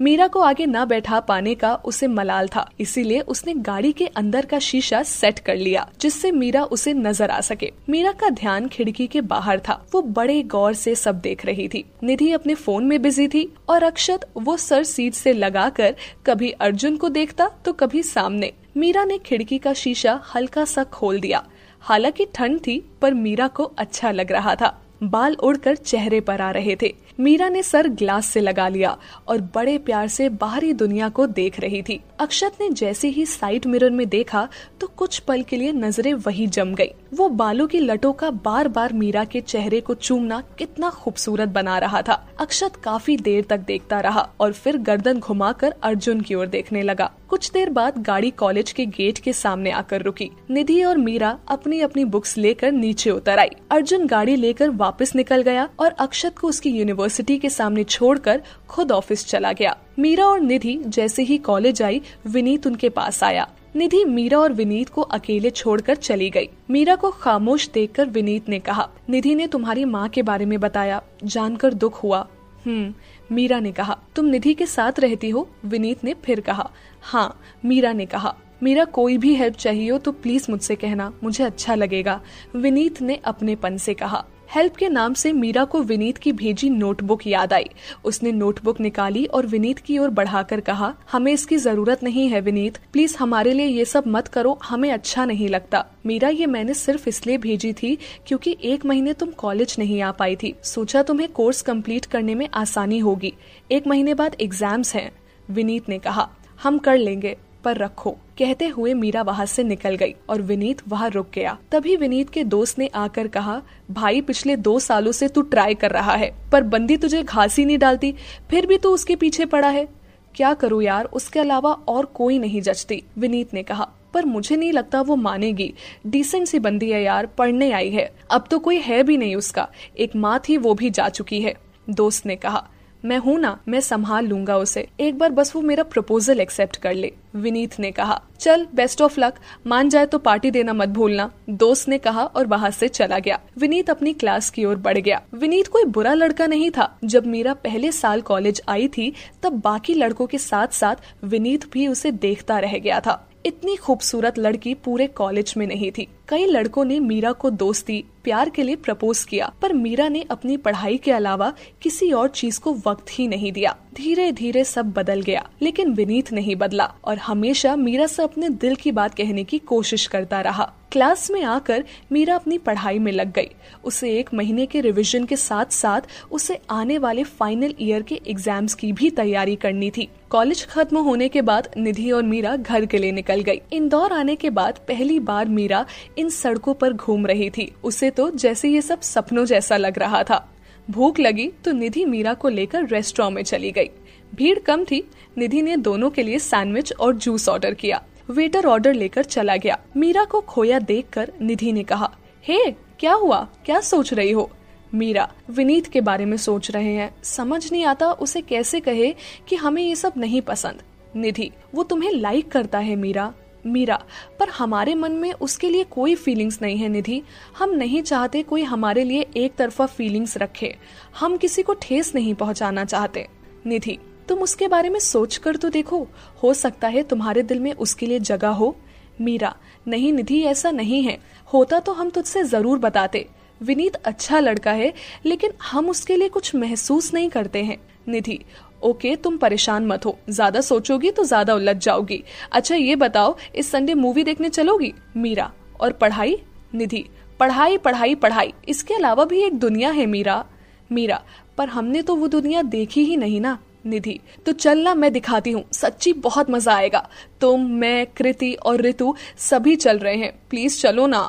मीरा को आगे न बैठा पाने का उसे मलाल था। इसीलिए उसने गाड़ी के अंदर का शीशा सेट कर लिया, जिससे मीरा उसे नज़र आ सके। मीरा का ध्यान खिड़की के बाहर था। वो बड़े गौर से सब देख रही थी। निधि अपने फ़ोन में बिज़ी थी और अक्षत वो सर सीट से लगाकर कभी अर्जुन को देखता तो कभी सामने। मीरा ने खिड़की का शीशा हल्का सा खोल दिया। हालाँकि ठंड थी, पर मीरा को अच्छा लग रहा था। बाल उड़कर चेहरे पर आ रहे थे। मीरा ने सर ग्लास से लगा लिया और बड़े प्यार से बाहरी दुनिया को देख रही थी। अक्षत ने जैसे ही साइड मिरर में देखा तो कुछ पल के लिए नज़रें वही जम गई। वो बालों की लटों का बार बार मीरा के चेहरे को चूमना कितना खूबसूरत बना रहा था। अक्षत काफ़ी देर तक देखता रहा और फिर गर्दन घुमाकर अर्जुन की ओर देखने लगा। कुछ देर बाद गाड़ी कॉलेज के गेट के सामने आकर रुकी। निधि और मीरा अपनी अपनी बुक्स लेकर नीचे उतर आई। अर्जुन गाड़ी लेकर वापस निकल गया और अक्षत को उसकी यूनिवर्सिटी के सामने छोड़कर खुद ऑफ़िस चला गया। मीरा और निधि जैसे ही कॉलेज आई, विनीत उनके पास आया। निधि, मीरा और विनीत को अकेले छोड़कर चली गई। मीरा को खामोश देखकर विनीत ने कहा, निधि ने तुम्हारी माँ के बारे में बताया। जानकर दुख हुआ। हम्म मीरा ने कहा, तुम निधि के साथ रहती हो? विनीत ने फिर कहा हाँ मीरा ने कहा, मेरा कोई भी हेल्प चाहिए हो तो प्लीज़ मुझसे कहना, मुझे अच्छा लगेगा, विनीत ने अपने पन से कहा। हेल्प के नाम से मीरा को विनीत की भेजी नोटबुक याद आई। उसने नोटबुक निकाली और विनीत की ओर बढ़ाकर कहा, हमें इसकी ज़रूरत नहीं है विनीत। प्लीज़ हमारे लिए ये सब मत करो, हमें अच्छा नहीं लगता। मीरा ये मैंने सिर्फ़ इसलिए भेजी थी क्योंकि एक महीने तुम कॉलेज नहीं आ पाई थी। सोचा तुम्हें कोर्स कंप्लीट करने में आसानी होगी। एक महीने बाद एग्ज़ाम्स हैं। विनीत ने कहा, हम कर लेंगे। पर रखो। कहते हुए मीरा वहाँ से निकल गई और विनीत वहाँ रुक गया। तभी विनीत के दोस्त ने आकर कहा, भाई, पिछले दो सालों से तू ट्राई कर रहा है, पर बंदी तुझे घास ही नहीं डालती। फिर भी तू उसके पीछे पड़ा है। क्या करूँ यार, उसके अलावा और कोई नहीं जचती, विनीत ने कहा। पर मुझे नहीं लगता वो मानेगी। डिसेंट सी बंदी है यार, पढ़ने आई है। अब तो कोई है भी नहीं उसका। एक माँ थी वो भी जा चुकी है, दोस्त ने कहा। मैं हूँ ना, मैं संभाल लूँगा उसे। एक बार बस वो मेरा प्रपोजल एक्सेप्ट कर ले, विनीत ने कहा। चल बेस्ट ऑफ़ लक मान जाए तो पार्टी देना मत भूलना, दोस्त ने कहा और वहाँ से चला गया। विनीत अपनी क्लास की ओर बढ़ गया। विनीत कोई बुरा लड़का नहीं था। जब मीरा पहले साल कॉलेज आई थी, तब बाकी लड़कों के साथ साथ विनीत भी उसे देखता रह गया था। इतनी खूबसूरत लड़की पूरे कॉलेज में नहीं थी। कई लड़कों ने मीरा को दोस्ती प्यार के लिए प्रपोज किया, पर मीरा ने अपनी पढ़ाई के अलावा किसी और चीज़ को वक्त ही नहीं दिया। धीरे धीरे सब बदल गया, लेकिन विनीत नहीं बदला, और हमेशा मीरा से अपने दिल की बात कहने की कोशिश करता रहा। क्लास में आकर मीरा अपनी पढ़ाई में लग गई। उसे एक महीने के रिवीजन के साथ साथ उसे आने वाले फाइनल ईयर के एग्ज़ाम्स की भी तैयारी करनी थी। कॉलेज खत्म होने के बाद निधि और मीरा घर के लिए निकल गई। इंदौर आने के बाद पहली बार मीरा इन सड़कों पर घूम रही थी। उसे तो जैसे ये सब सपनों जैसा लग रहा था। भूख लगी तो निधि मीरा को लेकर रेस्टोरेंट में चली गई। भीड़ कम थी निधि ने दोनों के लिए सैंडविच और जूस ऑर्डर किया। वेटर ऑर्डर लेकर चला गया। मीरा को खोया देखकर निधि ने कहा हे hey, क्या हुआ? क्या सोच रही हो? मीरा विनीत के बारे में सोच रहे हैं। समझ नहीं आता उसे कैसे कहे कि हमें ये सब नहीं पसंद। निधि वो तुम्हें लाइक करता है मीरा। मीरा, पर हमारे मन में उसके लिए कोई फीलिंग्स नहीं है निधि। हम नहीं चाहते कोई हमारे लिए एक तरफा फीलिंग्स रखे। हम किसी को ठेस नहीं पहुंचाना चाहते। निधि, तुम उसके बारे में सोच कर तो देखो, हो सकता है तुम्हारे दिल में उसके लिए जगह हो। मीरा, नहीं निधि, ऐसा नहीं है। होता तो हम तुझसे ज़रूर बताते। विनीत अच्छा लड़का है, लेकिन हम उसके लिए कुछ महसूस नहीं करते हैं। निधि, ओके, तुम परेशान मत हो। ज़्यादा सोचोगी तो ज़्यादा उलझ जाओगी। अच्छा ये बताओ, इस संडे मूवी देखने चलोगी? मीरा, और पढ़ाई? निधि, पढ़ाई पढ़ाई पढ़ाई। इसके अलावा भी एक दुनिया है, मीरा। मीरा, पर हमने तो वो दुनिया देखी ही नहीं ना। निधि तो चलना मैं दिखाती हूँ। सच्ची बहुत मज़ा आएगा। तुम, मैं, कृति और ऋतु सभी चल रहे हैं। प्लीज़ चलो ना।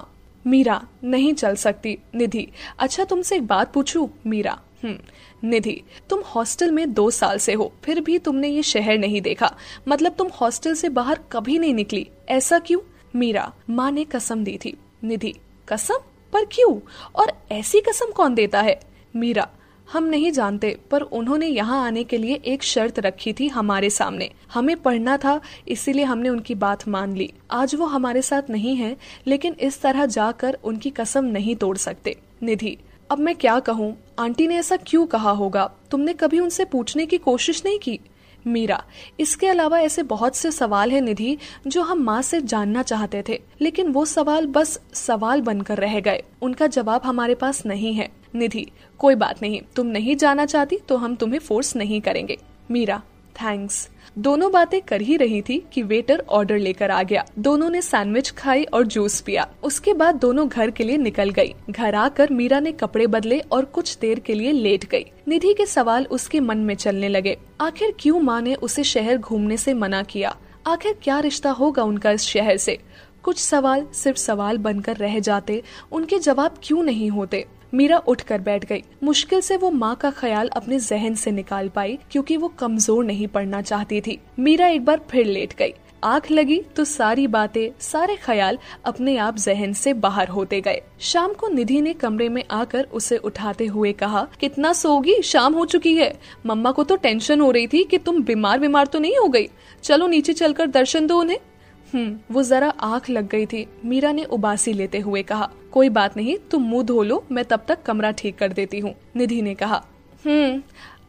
मीरा, नहीं चल सकती। निधि अच्छा तुमसे एक बात पूछू? मीरा हम्म निधि, तुम हॉस्टल में दो साल से हो, फिर भी तुमने ये शहर नहीं देखा। मतलब तुम हॉस्टल से बाहर कभी नहीं निकली। ऐसा क्यों? मीरा, माँ ने कसम दी थी। निधि, कसम? पर क्यों? और ऐसी कसम कौन देता है? मीरा हम नहीं जानते, पर उन्होंने यहाँ आने के लिए एक शर्त रखी थी हमारे सामने। हमें पढ़ना था, इसीलिए हमने उनकी बात मान ली। आज वो हमारे साथ नहीं है, लेकिन इस तरह जाकर उनकी कसम नहीं तोड़ सकते। निधि, अब मैं क्या कहूँ? आंटी ने ऐसा क्यों कहा होगा? तुमने कभी उनसे पूछने की कोशिश नहीं की? मीरा, इसके अलावा ऐसे बहुत से सवाल है निधि, जो हम माँ से जानना चाहते थे, लेकिन वो सवाल बस सवाल बनकर रह गए। उनका जवाब हमारे पास नहीं है। निधि। कोई बात नहीं, तुम नहीं जाना चाहती तो हम तुम्हें फोर्स नहीं करेंगे। मीरा थैंक्स दोनों बातें कर ही रही थी कि वेटर ऑर्डर लेकर आ गया। दोनों ने सैंडविच खाई और जूस पिया। उसके बाद दोनों घर के लिए निकल गई। घर आकर मीरा ने कपड़े बदले और कुछ देर के लिए लेट गई। निधि के सवाल उसके मन में चलने लगे। आखिर क्यों माँ ने उसे शहर घूमने से मना किया? आखिर क्या रिश्ता होगा उनका इस शहर से? कुछ सवाल सिर्फ़ सवाल बनकर रह जाते, उनके जवाब क्यों नहीं होते? मीरा उठकर बैठ गई। मुश्किल से वो माँ का ख्याल अपने जहन से निकाल पाई, क्योंकि वो कमज़ोर नहीं पड़ना चाहती थी। मीरा एक बार फिर लेट गई। आँख लगी तो सारी बातें, सारे ख्याल अपने आप जहन से बाहर होते गए। शाम को निधि ने कमरे में आकर उसे उठाते हुए कहा, कितना सोगी, शाम हो चुकी है। मम्मा को तो टेंशन हो रही थी कि तुम बीमार बीमार तो नहीं हो गई। चलो नीचे चलकर दर्शन दो उन्हें। हम्म वो जरा आँख लग गई थी। मीरा ने उबासी लेते हुए कहा, कोई बात नहीं, तुम मुँह धो लो, मैं तब तक कमरा ठीक कर देती हूँ। निधि ने कहा हम्म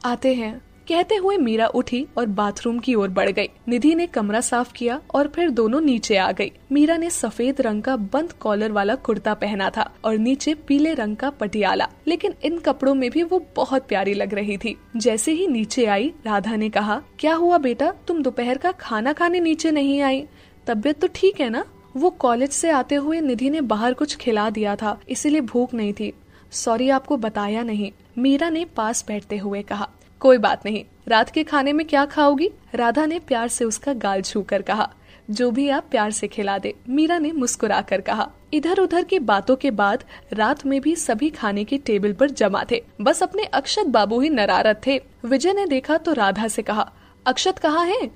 आते हैं। कहते हुए मीरा उठी और बाथरूम की ओर बढ़ गई। निधि ने कमरा साफ़ किया और फिर दोनों नीचे आ गई। मीरा ने सफ़ेद रंग का बंद कॉलर वाला कुर्ता पहना था और नीचे पीले रंग का पटियाला, लेकिन इन कपड़ों में भी वो बहुत प्यारी लग रही थी। जैसे ही नीचे आई, राधा ने कहा, क्या हुआ बेटा? तुम दोपहर का खाना खाने नीचे नहीं आई? तबियत तो ठीक है ना? वो कॉलेज से आते हुए निधि ने बाहर कुछ खिला दिया था, इसीलिए भूख नहीं थी। सॉरी, आपको बताया नहीं। मीरा ने पास बैठते हुए कहा, कोई बात नहीं। रात के खाने में क्या खाओगी? राधा ने प्यार से उसका गाल छू कर कहा, जो भी आप प्यार से खिला दे। मीरा ने मुस्कुरा कर कहा इधर उधर की बातों के बाद रात में भी सभी खाने के टेबल पर जमा थे। बस अपने अक्षत बाबू ही नरारत थे। विजय ने देखा तो राधा से कहा, अक्षत कहाँ है?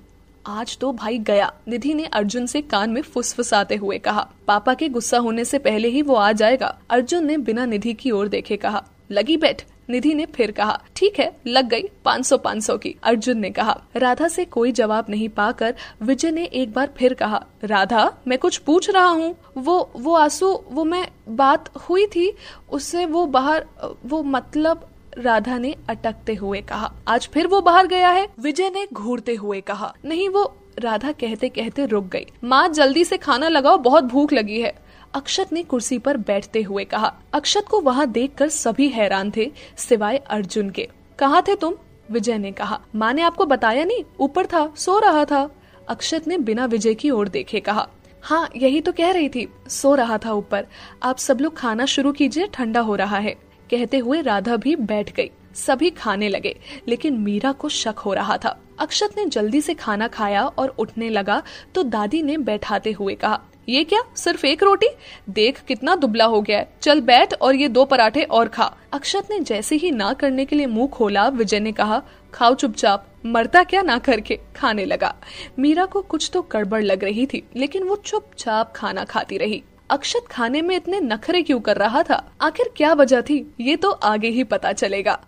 आज तो भाई गया। निधि ने अर्जुन से कान में फुसफुसाते हुए कहा, पापा के गुस्सा होने से पहले ही वो आ जाएगा, अर्जुन ने बिना निधि की ओर देखे कहा। लगी बैठ, निधि ने फिर कहा। ठीक है, लग गई 500 500 की। अर्जुन ने कहा। राधा से कोई जवाब नहीं पाकर विजय ने एक बार फिर कहा, राधा, मैं कुछ पूछ रहा हूँ। वो वो आँसू, वो मैं बात हुई थी, उससे वो बाहर, वो मतलब राधा ने अटकते हुए कहा, आज फिर वो बाहर गया है? विजय ने घूरते हुए कहा, नहीं, वो राधा कहते कहते रुक गई। माँ, जल्दी से खाना लगाओ, बहुत भूख लगी है। अक्षत ने कुर्सी पर बैठते हुए कहा, अक्षत को वहाँ देखकर सभी हैरान थे, सिवाय अर्जुन के। कहा थे तुम? विजय ने कहा, माँ ने आपको बताया नहीं, ऊपर था, सो रहा था। अक्षत ने बिना विजय की ओर देखे कहा हाँ यही तो कह रही थी, सो रहा था ऊपर। आप सब लोग खाना शुरू कीजिए, ठंडा हो रहा है। कहते हुए राधा भी बैठ गई। सभी खाने लगे, लेकिन मीरा को शक हो रहा था। अक्षत ने जल्दी से खाना खाया और उठने लगा तो दादी ने बैठाते हुए कहा, ये क्या, सिर्फ़ एक रोटी? देख कितना दुबला हो गया है। चल बैठ और ये दो पराठे और खा। अक्षत ने जैसे ही ना करने के लिए मुँह खोला, विजय ने कहा, खाओ चुपचाप, मरता क्या ना करके? खाने लगा। मीरा को कुछ तो गड़बड़ लग रही थी, लेकिन वो चुपचाप खाना खाती रही। अक्षत खाने में इतने नखरे क्यों कर रहा था? आखिर क्या वजह थी? ये तो आगे ही पता चलेगा।